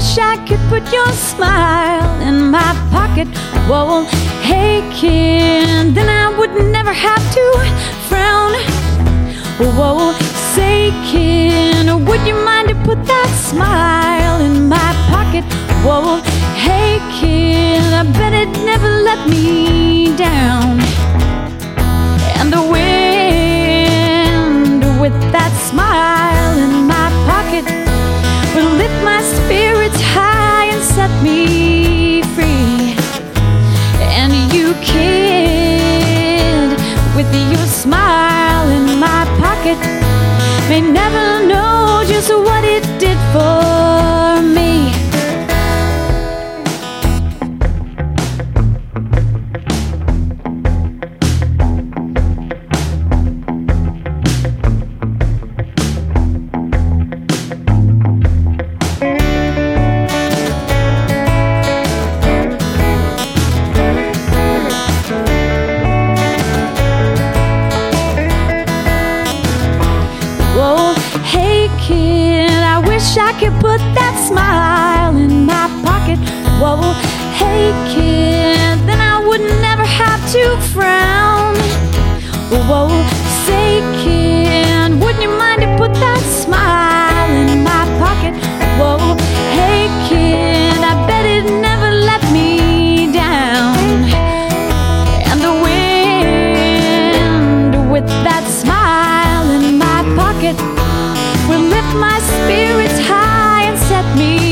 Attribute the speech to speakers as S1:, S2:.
S1: wish I could put your smile in my pocket. Whoa, hey kid, then I would never have to frown. Whoa, say kid, would you mind to put that smile in my pocket? Whoa, hey kid, I bet it never let me down. Kid, with your smile in my pocket, may never know just what it did for kid, I wish I could put that smile in my pocket. Whoa, my spirits high and set me